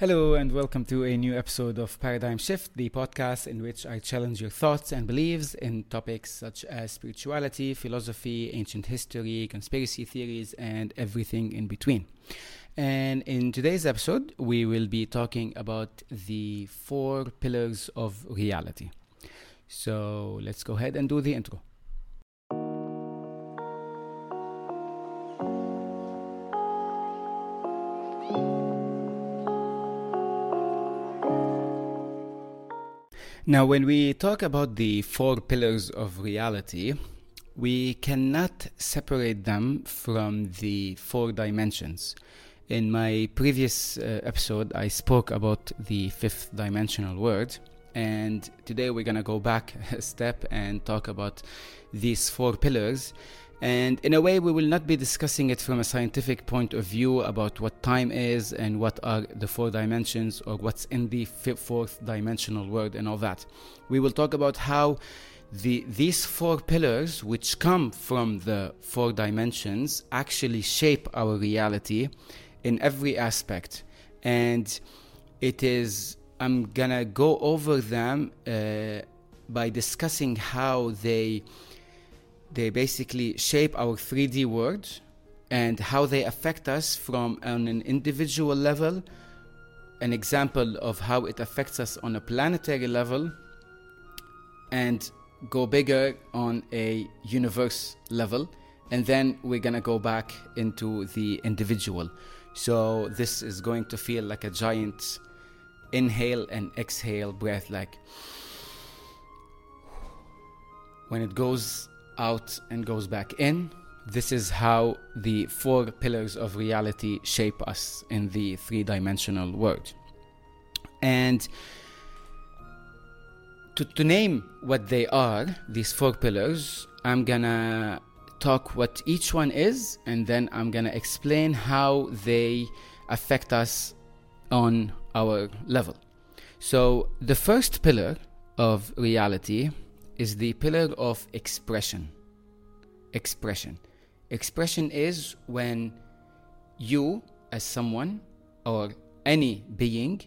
Hello, and welcome to a new episode of Paradigm Shift, the podcast in which I challenge your thoughts and beliefs in topics such as spirituality, philosophy, ancient history, conspiracy theories, and everything in between. And in today's episode, we will be talking about the four pillars of reality. So let's go ahead and do the intro. Now, when we talk about the four pillars of reality, we cannot separate them from the four dimensions. In my previous uh, episode, I spoke about the fifth dimensional world, and today we're to go back a step and talk about these four pillars and in a way, we will not be discussing it from a scientific point of view about what time is and what are the four dimensions or what's in the fourth dimensional world and all that. We will talk about how the these four pillars, which come from the four dimensions, actually shape our reality in every aspect. And it is, I'm gonna go over them uh, by discussing how they they basically shape our 3D world and how they affect us from on an individual level, an example of how it affects us on a planetary level, and go bigger on a universe level. And then we're gonna go back into the individual. So this is going to feel like a giant inhale and exhale breath, like when it goes out and goes back in. This is how the four pillars of reality shape us in the three dimensional world. And to, to name what they are, these four pillars, I'm gonna talk what each one is and then I'm gonna explain how they affect us on our level. So, the first pillar of reality is the pillar of expression. Expression. Expression is when you, as someone or any being,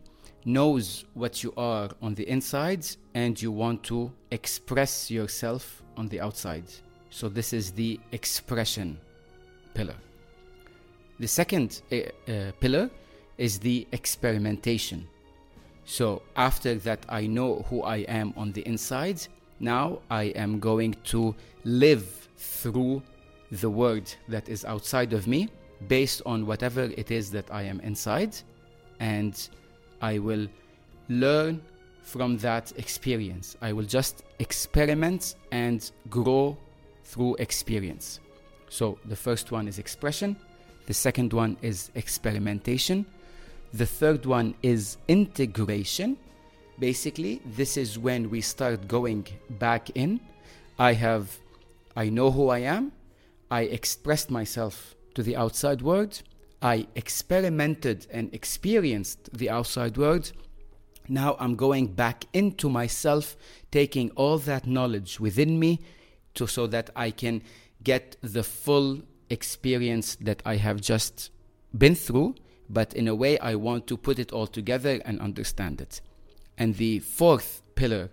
knows what you are on the inside and you want to express yourself on the outside. So, this is the expression pillar. The second uh, uh, pillar is the experimentation. So, after that, I know who I am on the inside now I am going to live through the world that is outside of me based on whatever it is that I am inside, and I will learn from that experience. I will just experiment and grow through experience. So the first one is expression, the second one is experimentation, the third one is integration basically this is when we start going back in. I have i know who i am. I expressed myself to the outside world. I experimented and experienced the outside world. Now i'm going back into myself taking all that knowledge within me to so that i can get the full experience that i have just been through. But in a way i want to put it all together and understand it and the fourth pillar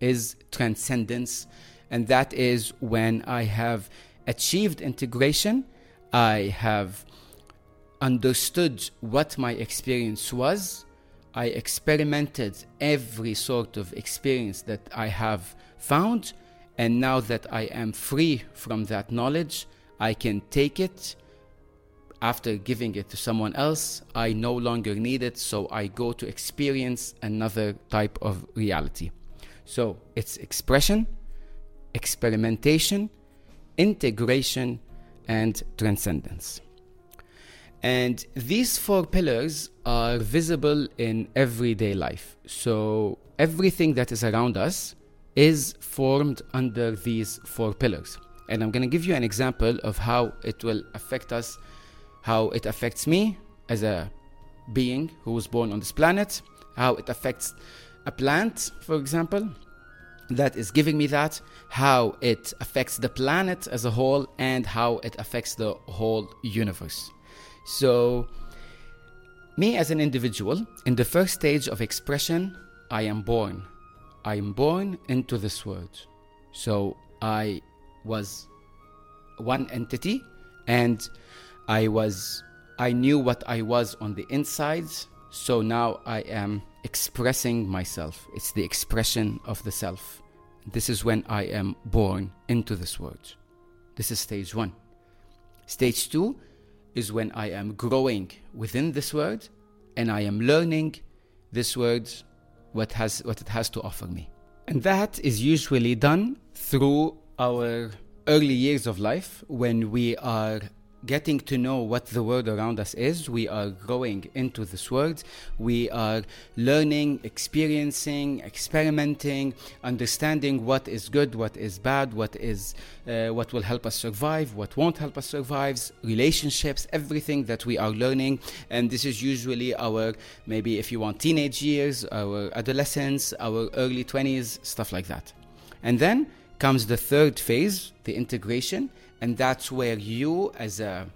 is transcendence. And that is when I have achieved integration, I have understood what my experience was, I experimented every sort of experience that I have found, and now that I am free from that knowledge, I can take it after giving it to someone else, I no longer need it, so I go to experience another type of reality. So it's expression, experimentation, integration, and transcendence. And these four pillars are visible in everyday life. So everything that is around us is formed under these four pillars. And I'm going to give you an example of how it will affect us how it affects me as a being who was born on this planet, how it affects a plant, for example, that is giving me that, how it affects the planet as a whole, and how it affects the whole universe. So, Me as an individual, in the first stage of expression, I am born. I am born into this world. So I was one entity and I was I knew what I was on the inside, so now I am expressing myself. It's the expression of the self. This is when I am born into this world. This is stage one. Stage two is when I am growing within this word and I am learning this word, what, has, what it has to offer me. And that is usually done through our early years of life when we are getting to know what the world around us is. We are growing into this world. We are learning, experiencing, experimenting, understanding what is good, what is bad, what is uh, what will help us survive, what won't help us survive, relationships, everything that we are learning. And this is usually our maybe if you want teenage years, our adolescence, our early 20s, stuff like that. And then comes the third phase, the integration and that's where you as a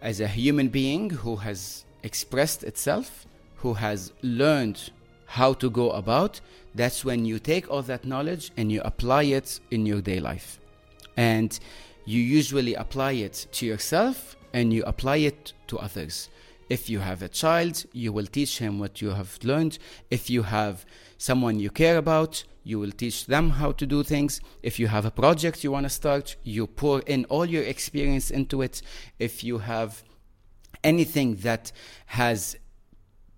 as a human being who has expressed itself who has learned how to go about that's when you take all that knowledge and you apply it in your day life. And you usually apply it to yourself and you apply it to others. If you have a child you will teach him what you have learned. If you have someone you care about you will teach them how to do things. If you have a project you want to start, you pour in all your experience into it. If you have anything that has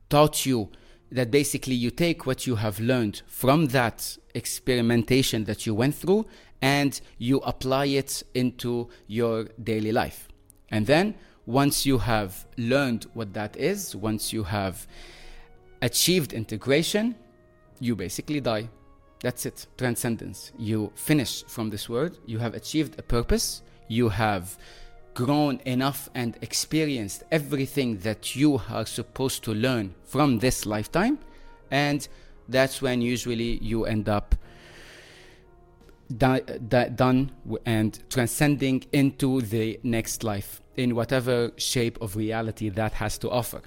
taught you that basically you take what you have learned from that experimentation that you went through and you apply it into your daily life. And then once you have learned what that is, once you have achieved integration, you basically die. That's it. Transcendence. You finish from this world. You have achieved a purpose. You have grown enough and experienced everything that you are supposed to learn from this lifetime. And that's when usually you end up di- di- done and transcending into the next life in whatever shape of reality that has to offer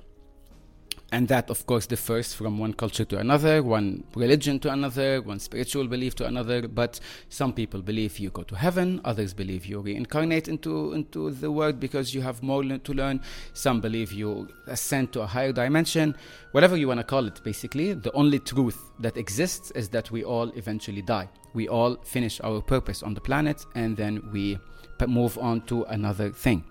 and that of course differs from one culture to another one religion to another one spiritual belief to another. But some people believe you go to heaven others believe you reincarnate into into the world because you have more to learn. Some believe you ascend to a higher dimension. Whatever you want to call it basically the only truth that exists is that we all eventually die. We all finish our purpose on the planet and then we move on to another thing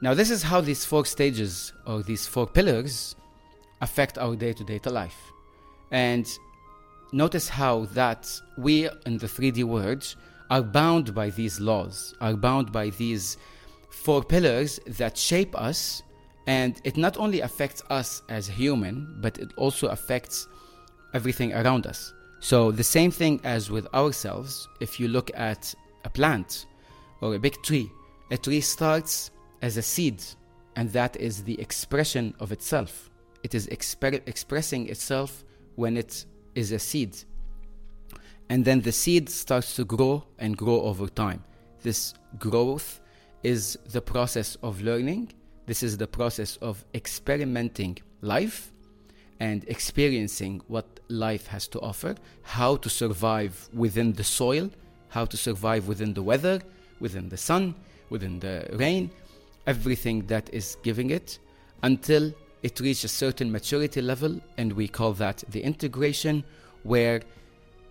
now, this is how these four stages or these four pillars affect our day to day life. And notice how that we in the 3D world are bound by these laws, are bound by these four pillars that shape us. And it not only affects us as human, but it also affects everything around us. So, the same thing as with ourselves, if you look at a plant or a big tree, a tree starts as a seed, and that is the expression of itself. It is expressing itself when it is a seed. And then the seed starts to grow and grow over time. This growth is the process of learning. This is the process of experimenting life and experiencing what life has to offer, how to survive within the soil, how to survive within the weather, within the sun, within the rain, everything that is giving it until it reaches a certain maturity level, and we call that the integration, where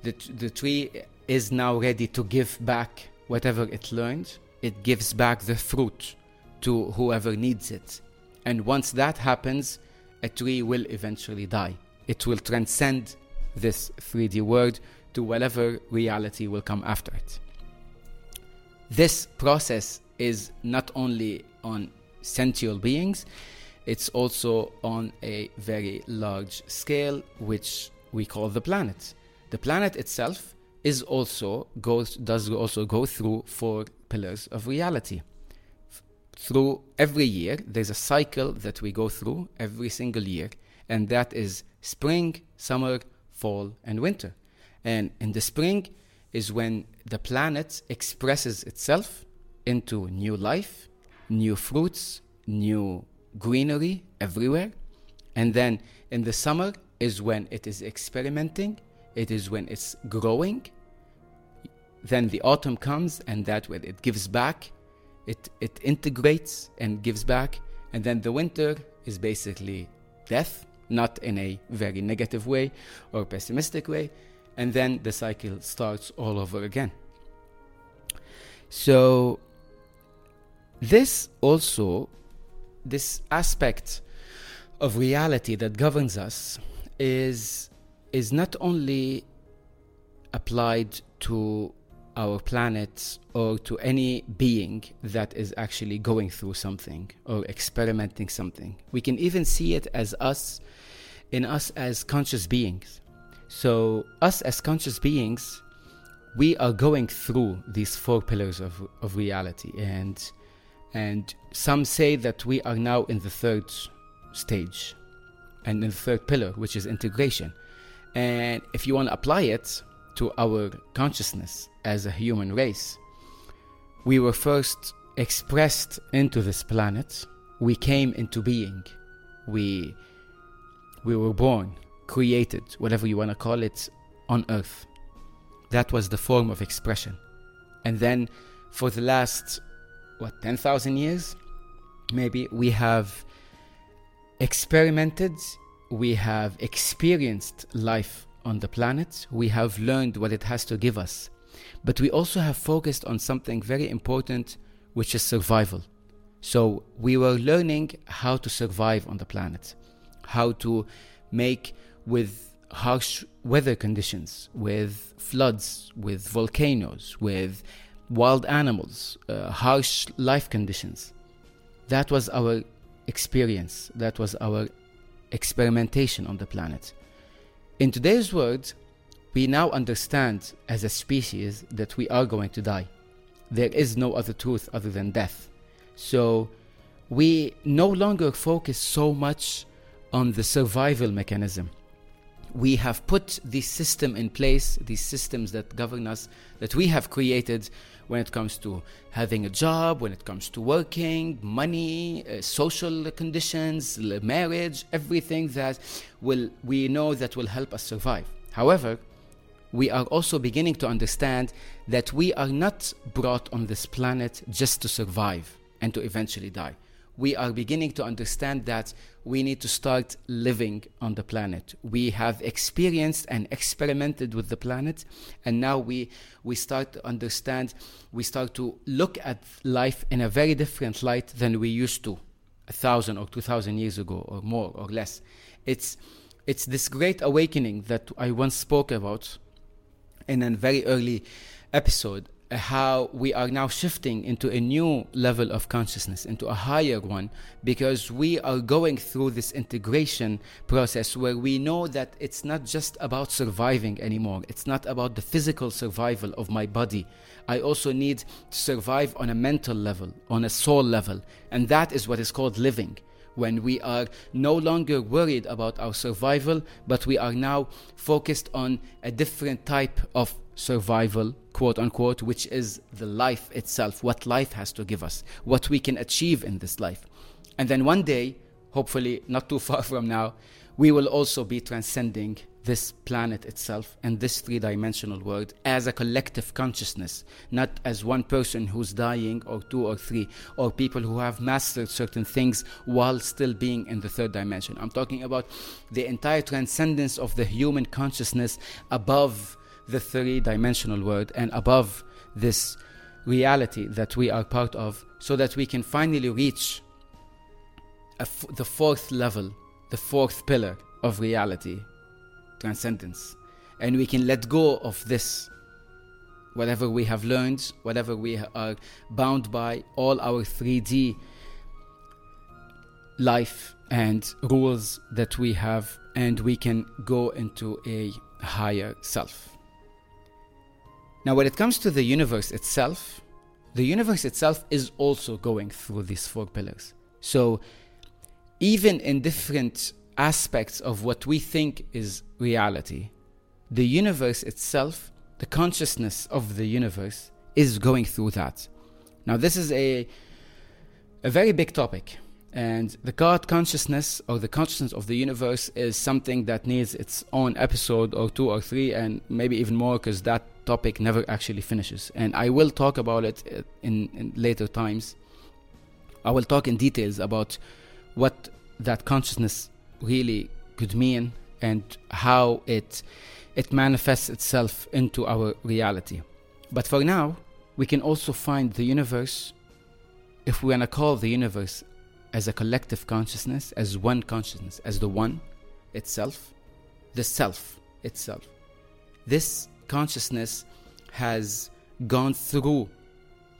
the, the tree is now ready to give back whatever it learned. It gives back the fruit to whoever needs it. And once that happens, a tree will eventually die. It will transcend this 3D world to whatever reality will come after it. This process is not only on sentient beings, it's also on a very large scale, which we call the planet. The planet itself is also goes does also go through four pillars of reality. Through every year, there's a cycle that we go through every single year, and that is spring, summer, fall, and winter. And in the spring is when the planet expresses itself into new life, new fruits, new greenery everywhere. And then in the summer is when it is experimenting, it is when it's growing. Then the autumn comes, and that when it gives back, it, it integrates and gives back. And then the winter is basically death, not in a very negative way or pessimistic way. And then the cycle starts all over again. So, this also, this aspect of reality that governs us is, is not only applied to our planet or to any being that is actually going through something or experimenting something. We can even see it as us, in us as conscious beings. So, us as conscious beings, we are going through these four pillars of, of reality. And, and some say that we are now in the third stage and in the third pillar, which is integration. And if you want to apply it to our consciousness as a human race. We were first expressed into this planet. We came into being. We, we were born, created, whatever you want to call it, on earth. That was the form of expression. And then for the last, what, 10,000 years? Maybe we have experimented, we have experienced life on the planet, we have learned what it has to give us. But we also have focused on something very important, which is survival. So we were learning how to survive on the planet, how to make with harsh weather conditions, with floods, with volcanoes, with wild animals, uh, harsh life conditions. That was our experience, that was our experimentation on the planet. In today's world, we now understand as a species that we are going to die. There is no other truth other than death. So we no longer focus so much on the survival mechanism. We have put this system in place, these systems that govern us, that we have created when it comes to having a job, when it comes to working, money, uh, social conditions, marriage, everything that will we know that will help us survive. However, we are also beginning to understand that we are not brought on this planet just to survive and to eventually die. We are beginning to understand that we need to start living on the planet. We have experienced and experimented with the planet, and now we, we start to understand, we start to look at life in a very different light than we used to a thousand or two thousand years ago, or more or less. It's, it's this great awakening that I once spoke about in a very early episode how we are now shifting into a new level of consciousness, into a higher one, because we are going through this integration process where we know that it's not just about surviving anymore. It's not about the physical survival of my body. I also need to survive on a mental level, on a soul level. And that is what is called living when we are no longer worried about our survival, but we are now focused on a different type of survival, quote unquote, which is the life itself, what life has to give us, what we can achieve in this life. And then one day, hopefully not too far from now, we will also be transcending this planet itself and this three dimensional world as a collective consciousness, not as one person who's dying, or two or three, or people who have mastered certain things while still being in the third dimension. I'm talking about the entire transcendence of the human consciousness above the three dimensional world and above this reality that we are part of, so that we can finally reach the fourth level, the fourth pillar of reality transcendence. And we can let go of this, whatever we have learned, whatever we are bound by, all our 3D life and rules that we have, and we can go into a higher self. Now, when it comes to the universe itself, the universe itself is also going through these four pillars. So, even in different aspects of what we think is reality. The universe itself, the consciousness of the universe, is going through that. Now, this is a, a very big topic, And the God consciousness or the consciousness of the universe is something that needs its own episode or two or three, and maybe even more, because that topic never actually finishes. And I will talk about it uh, in, in later times. I will talk in details about what that consciousness really could mean and how it it manifests itself into our reality. But for now, we can also find the universe, if we want to call the universe as a collective consciousness, as one consciousness, as the one itself, the self itself. This consciousness has gone through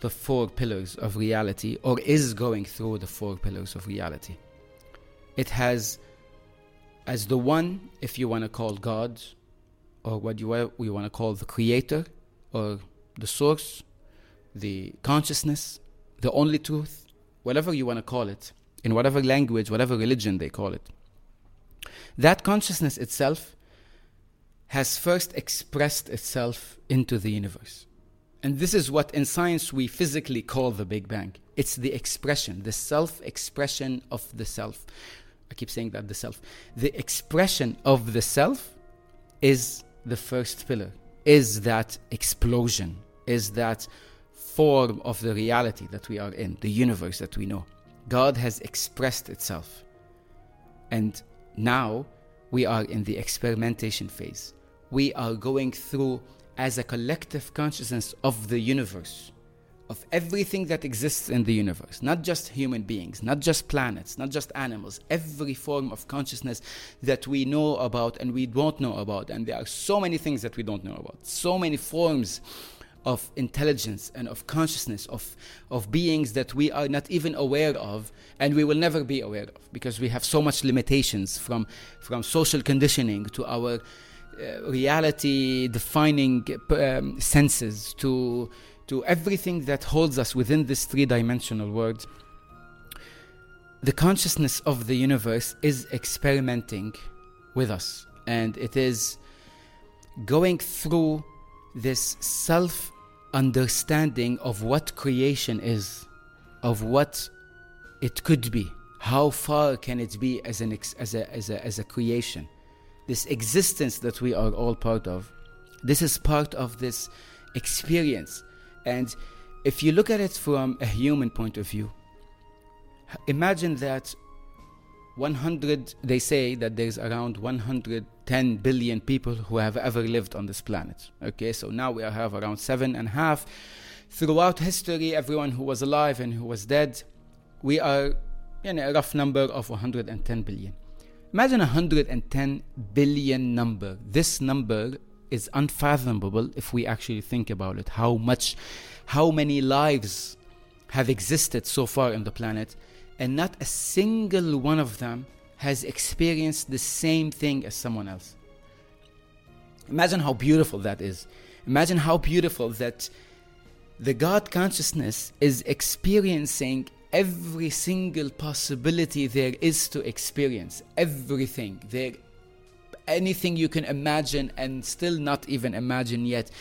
the four pillars of reality, or is going through the four pillars of reality. It has, as the one, if you want to call God, or what you, you want to call the creator, or the source, the consciousness, the only truth, whatever you want to call it, in whatever language, whatever religion they call it. That consciousness itself has first expressed itself into the universe. And this is what in science we physically call the Big Bang. It's the expression, the self expression of the self. I keep saying that the self. The expression of the self is the first pillar, is that explosion, is that form of the reality that we are in, the universe that we know. God has expressed itself. And now we are in the experimentation phase. We are going through as a collective consciousness of the universe, of everything that exists in the universe, not just human beings, not just planets, not just animals, every form of consciousness that we know about and we don't know about. And there are so many things that we don't know about, so many forms of intelligence and of consciousness, of, of beings that we are not even aware of and we will never be aware of because we have so much limitations from, from social conditioning to our uh, reality defining um, senses to, to everything that holds us within this three dimensional world. The consciousness of the universe is experimenting with us and it is going through this self understanding of what creation is, of what it could be. How far can it be as, an ex- as, a, as, a, as a creation? This existence that we are all part of. This is part of this experience. And if you look at it from a human point of view, imagine that 100 they say that there's around 110 billion people who have ever lived on this planet. Okay so now we have around seven and a half. Throughout history everyone who was alive and who was dead we are in a rough number of 110 billion. Imagine 110 billion number. This number is unfathomable if we actually think about it how much how many lives have existed so far on the planet and not a single one of them has experienced the same thing as someone else. Imagine how beautiful that is. Imagine how beautiful that the God consciousness is experiencing every single possibility there is to experience. Everything. There anything you can imagine and still not even imagine yet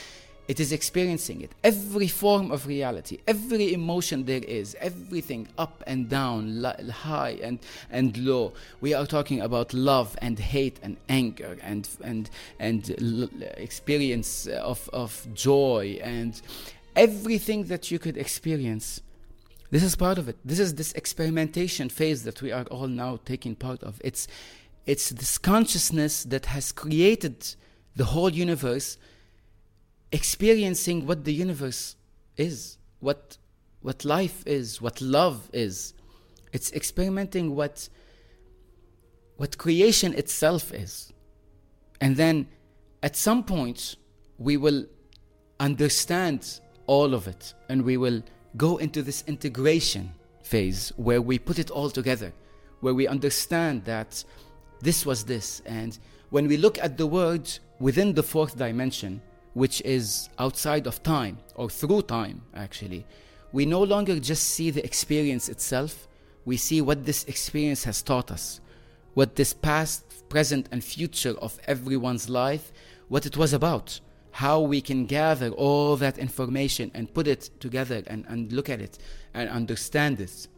it is experiencing it. Every form of reality, every emotion there is, everything up and down, high and, and low. We are talking about love and hate and anger and, and, and experience of, of joy and everything that you could experience. This is part of it. This is this experimentation phase that we are all now taking part of. It's, it's this consciousness that has created the whole universe experiencing what the universe is, what, what life is, what love is. It's experimenting what, what creation itself is. And then at some point, we will understand all of it and we will go into this integration phase where we put it all together, where we understand that this was this. And when we look at the world within the fourth dimension, which is outside of time or through time, actually, we no longer just see the experience itself, we see what this experience has taught us, what this past, present, and future of everyone's life, what it was about, how we can gather all that information and put it together and, and look at it and understand it.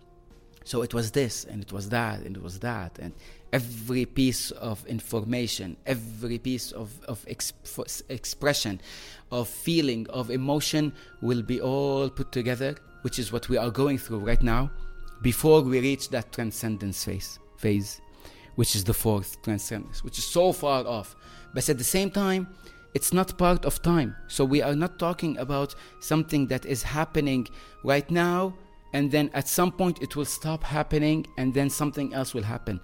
So it was this, and it was that, and it was that, and every piece of information, every piece of, of exp- expression, of feeling, of emotion will be all put together, which is what we are going through right now, before we reach that transcendence phase, phase which is the fourth transcendence, which is so far off. But at the same time, it's not part of time. So we are not talking about something that is happening right now and then at some point it will stop happening and then something else will happen.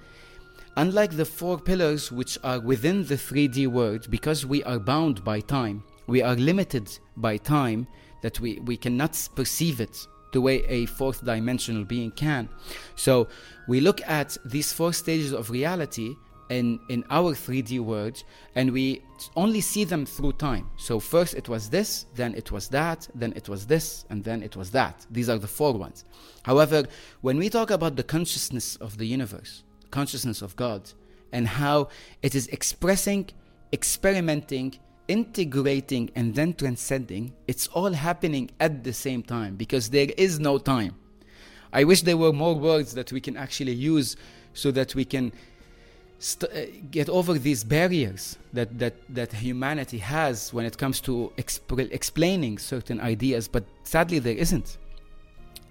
Unlike the four pillars which are within the 3D world, because we are bound by time, we are limited by time, that we, we cannot perceive it the way a fourth dimensional being can. So we look at these four stages of reality in, in our 3D world and we only see them through time. So first it was this, then it was that, then it was this, and then it was that. These are the four ones. However, when we talk about the consciousness of the universe, consciousness of God, and how it is expressing, experimenting, integrating, and then transcending, it's all happening at the same time because there is no time. I wish there were more words that we can actually use so that we can st- uh, get over these barriers that, that, that humanity has when it comes to exp- explaining certain ideas, but sadly there isn't.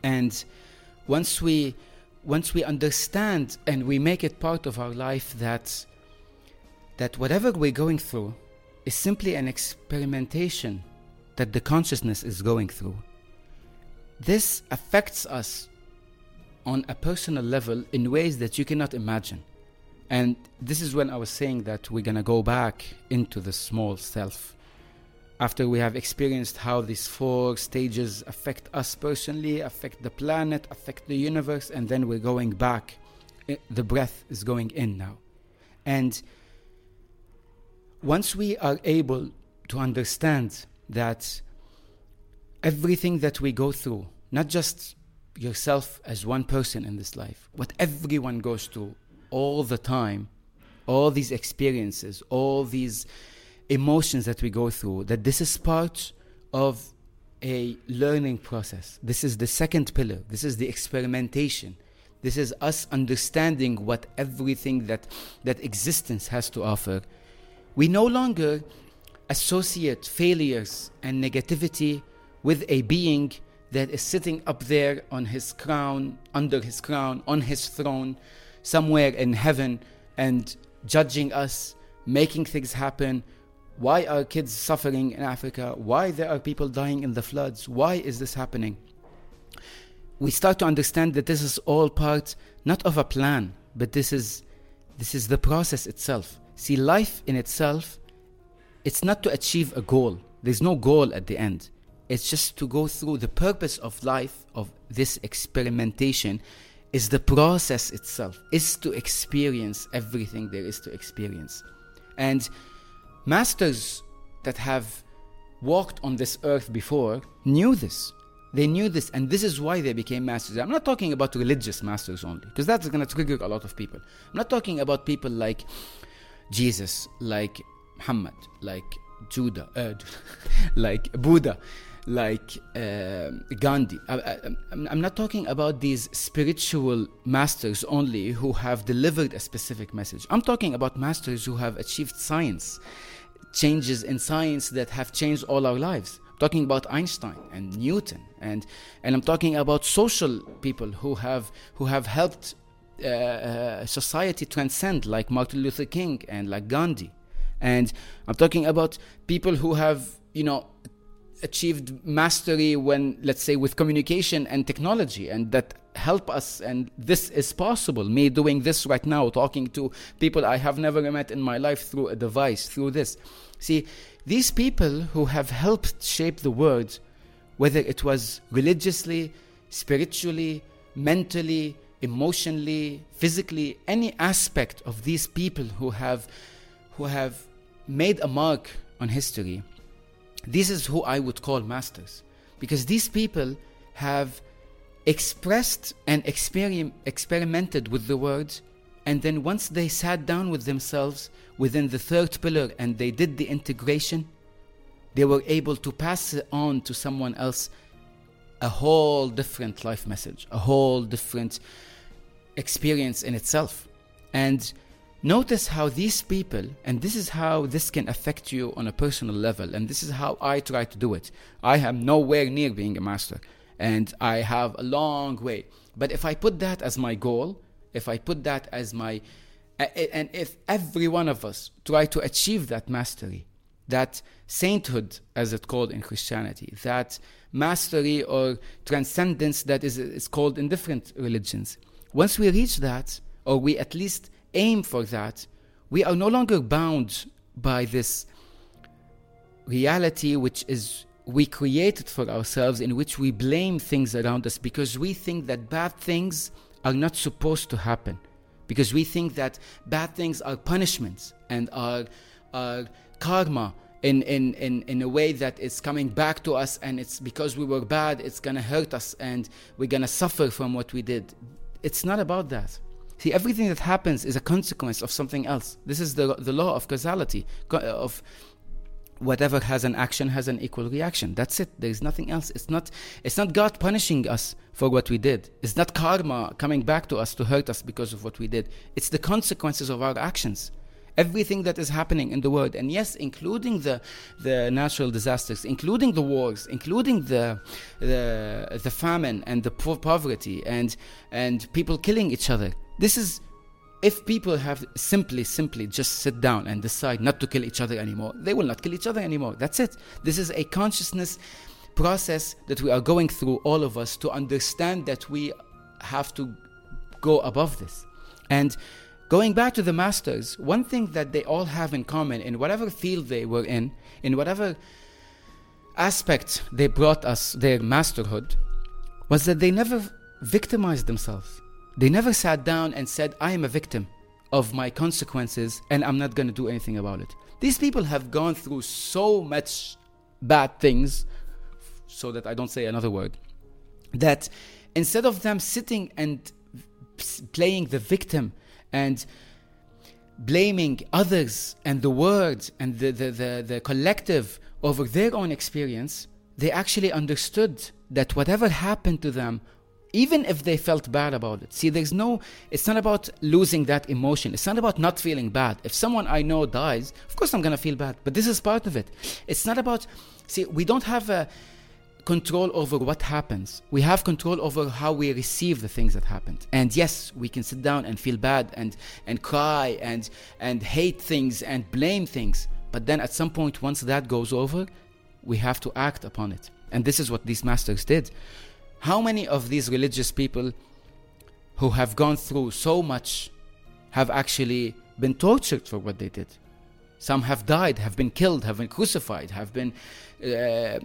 And once we once we understand and we make it part of our life that that whatever we're going through is simply an experimentation that the consciousness is going through this affects us on a personal level in ways that you cannot imagine and this is when I was saying that we're going to go back into the small self. After we have experienced how these four stages affect us personally, affect the planet, affect the universe, and then we're going back. Eh, the breath is going in now. And once we are able to understand that everything that we go through, not just yourself as one person in this life, what everyone goes through all the time, all these experiences, all these emotions that we go through, that this is part of a learning process. This is the second pillar. This is the experimentation. This is us understanding what everything that, that existence has to offer. We no longer associate failures and negativity with a being that is sitting up there on his crown, under his crown, on his throne, somewhere in heaven and judging us, making things happen. Why are kids suffering in Africa? Why there are people dying in the floods? Why is this happening? We start to understand that this is all part not of a plan, but this is this is the process itself. See, life in itself, it's not to achieve a goal. There's no goal at the end. It's just to go through the purpose of life, of this experimentation, is the process itself, is to experience everything there is to experience. And masters that have walked on this earth before knew this. They knew this, and this is why they became masters. I'm not talking about religious masters only, because that's going to trigger a lot of people. I'm not talking about people like Jesus, like Muhammad, like Judah, uh, like Buddha like uh, Gandhi. I, am not talking about these spiritual masters only who have delivered a specific message. I'm talking about masters who have achieved science, changes in science that have changed all our lives. I'm talking about Einstein and Newton, and and I'm talking about social people who have who have helped uh, uh, society transcend, like Martin Luther King and like Gandhi. And I'm talking about people who have, you know, achieved mastery when let's say with communication and technology and that help us and this is possible. Me doing this right now talking to people i have never met in my life through a device through this. See these people who have helped shape the world whether it was religiously spiritually mentally emotionally physically any aspect of these people who have who have made a mark on history this is who I would call masters. Because these people have expressed and exper- experimented with the words, and then once they sat down with themselves within the third pillar and they did the integration, they were able to pass on to someone else a whole different life message, a whole different experience in itself. And notice how these people, and this is how this can affect you on a personal level, and this is how I try to do it. I am nowhere near being a master, and I have a long way. But if I put that as my goal, if I put that as my, and if every one of us try to achieve that mastery, that sainthood, as it's called in Christianity, that mastery or transcendence that is, is called in different religions. Once we reach that, or we at least aim for that, we are no longer bound by this reality which is we created for ourselves in which we blame things around us because we think that bad things are not supposed to happen because we think that bad things are punishments and are, are karma in, in, in, in a way that it's coming back to us and it's because we were bad, it's going to hurt us and we're going to suffer from what we did. It's not about that. See, everything that happens is a consequence of something else. This is the, the law of causality, uh, of whatever has an action has an equal reaction. That's it. There is nothing else. It's not, it's not God punishing us for what we did. It's not karma coming back to us to hurt us because of what we did. It's the consequences of our actions everything that is happening in the world and yes including the the natural disasters including the wars including the the, the famine and the poor poverty and and people killing each other this is if people have simply simply just sit down and decide not to kill each other anymore they will not kill each other anymore. That's it. This is a consciousness process that we are going through all of us to understand that we have to go above this. And Going back to the masters, one thing that they all have in common in whatever field they were in, in whatever aspect they brought us their masterhood, was that they never victimized themselves. They never sat down and said, I am a victim of my consequences and I'm not going to do anything about it. These people have gone through so much bad things, so that I don't say another word, that instead of them sitting and playing the victim and blaming others and the world and the, the, the, the, collective over their own experience, they actually understood that whatever happened to them, even if they felt bad about it. See, there's no, it's not about losing that emotion. It's not about not feeling bad. If someone I know dies, of course I'm going to feel bad, but this is part of it. It's not about, see, we don't have a, control over what happens. We have control over how we receive the things that happened. And yes, we can sit down and feel bad and, and cry and, and hate things and blame things. But then at some point, once that goes over, we have to act upon it. And this is what these masters did. How many of these religious people who have gone through so much have actually been tortured for what they did? Some have died, have been killed, have been crucified, have been. Uh, uh,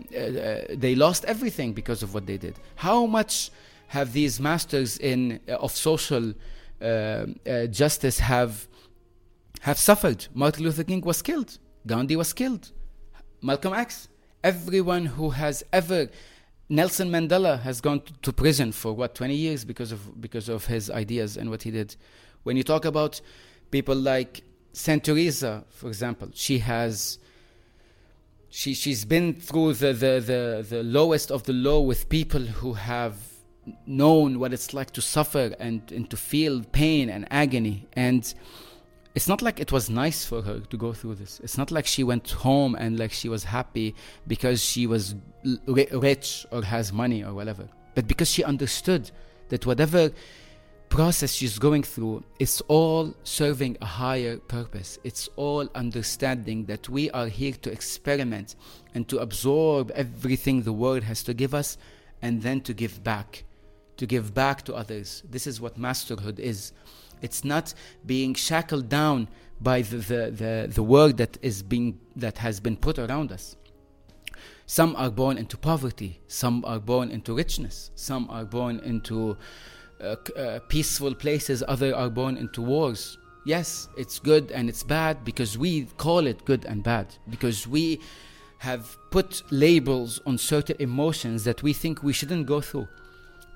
they lost everything because of what they did. How much have these masters in uh, of social uh, uh, justice have have suffered? Martin Luther King was killed. Gandhi was killed. Malcolm X. Everyone who has ever Nelson Mandela has gone to prison for what 20 years because of because of his ideas and what he did. When you talk about people like Saint Teresa, for example, she has she she's been through the, the, the, the lowest of the low with people who have known what it's like to suffer and, and to feel pain and agony. And it's not like it was nice for her to go through this. It's not like she went home and like she was happy because she was rich or has money or whatever. But because she understood that whatever process she's going through it's all serving a higher purpose it's all understanding that we are here to experiment and to absorb everything the world has to give us and then to give back to give back to others this is what masterhood is it's not being shackled down by the, the, the, the world that is being that has been put around us. Some are born into poverty. Some are born into richness. Some are born into uh, uh, peaceful places, other are born into wars. Yes, it's good and it's bad because we call it good and bad. Because we have put labels on certain emotions that we think we shouldn't go through.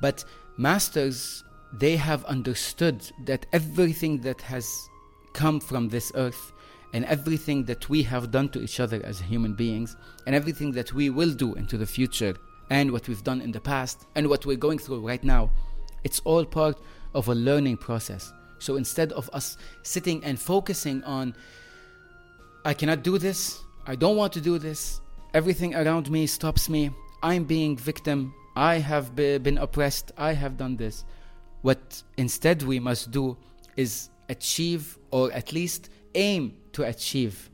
But masters, they have understood that everything that has come from this earth and everything that we have done to each other as human beings and everything that we will do into the future and what we've done in the past and what we're going through right now it's all part of a learning process. So instead of us sitting and focusing on, I cannot do this, I don't want to do this, everything around me stops me, I'm being victim, I have be, been oppressed, I have done this. What instead we must do is achieve or at least aim to achieve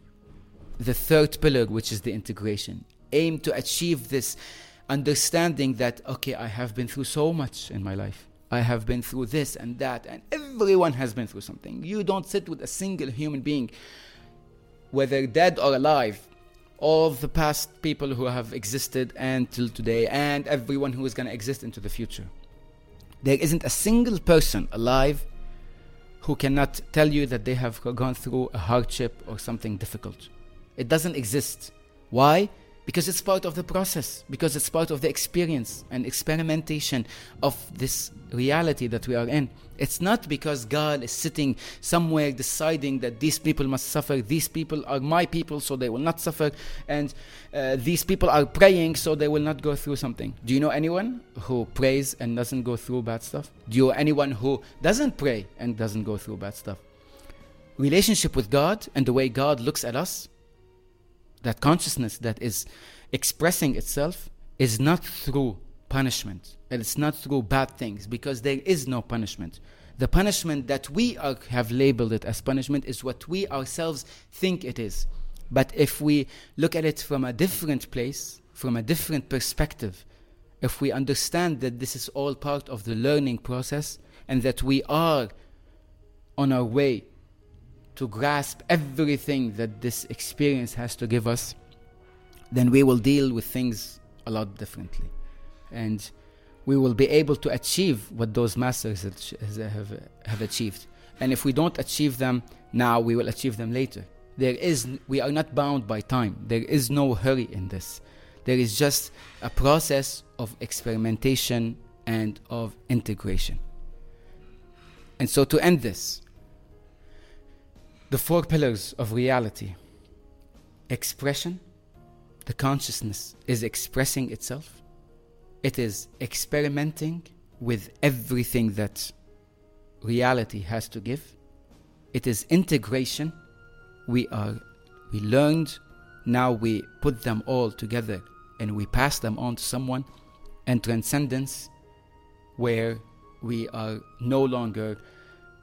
the third pillar, which is the integration. Aim to achieve this understanding that, okay, I have been through so much in my life. I have been through this and that, and everyone has been through something. You don't sit with a single human being, whether dead or alive, all the past people who have existed until today, and everyone who is going to exist into the future. There isn't a single person alive who cannot tell you that they have gone through a hardship or something difficult. It doesn't exist. Why? Because it's part of the process, because it's part of the experience and experimentation of this reality that we are in. It's not because God is sitting somewhere deciding that these people must suffer, these people are my people, so they will not suffer, and uh, these people are praying, so they will not go through something. Do you know anyone who prays and doesn't go through bad stuff? Do you know anyone who doesn't pray and doesn't go through bad stuff? Relationship with God and the way God looks at us that consciousness that is expressing itself is not through punishment. And it's not through bad things because there is no punishment. The punishment that we are, have labeled it as punishment is what we ourselves think it is. But if we look at it from a different place from a different perspective if we understand that this is all part of the learning process and that we are on our way to grasp everything that this experience has to give us, then we will deal with things a lot differently. And we will be able to achieve what those masters have, have achieved. And if we don't achieve them now, we will achieve them later. There is, we are not bound by time. There is no hurry in this. There is just a process of experimentation and of integration. And so, to end this, the four pillars of reality. Expression, the consciousness is expressing itself, it is experimenting with everything that reality has to give, it is integration. We are we learned, now we put them all together and we pass them on to someone, and transcendence, where we are no longer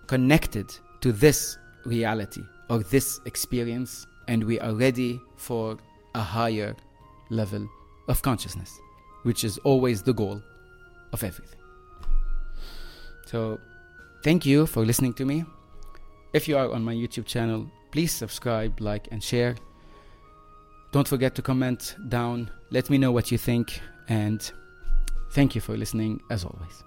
connected to this reality or this experience and we are ready for a higher level of consciousness, which is always the goal of everything. So, thank you for listening to me. If you are on my YouTube channel, please subscribe, like, and share. Don't forget to comment down. Let me know what you think. And thank you for listening as always.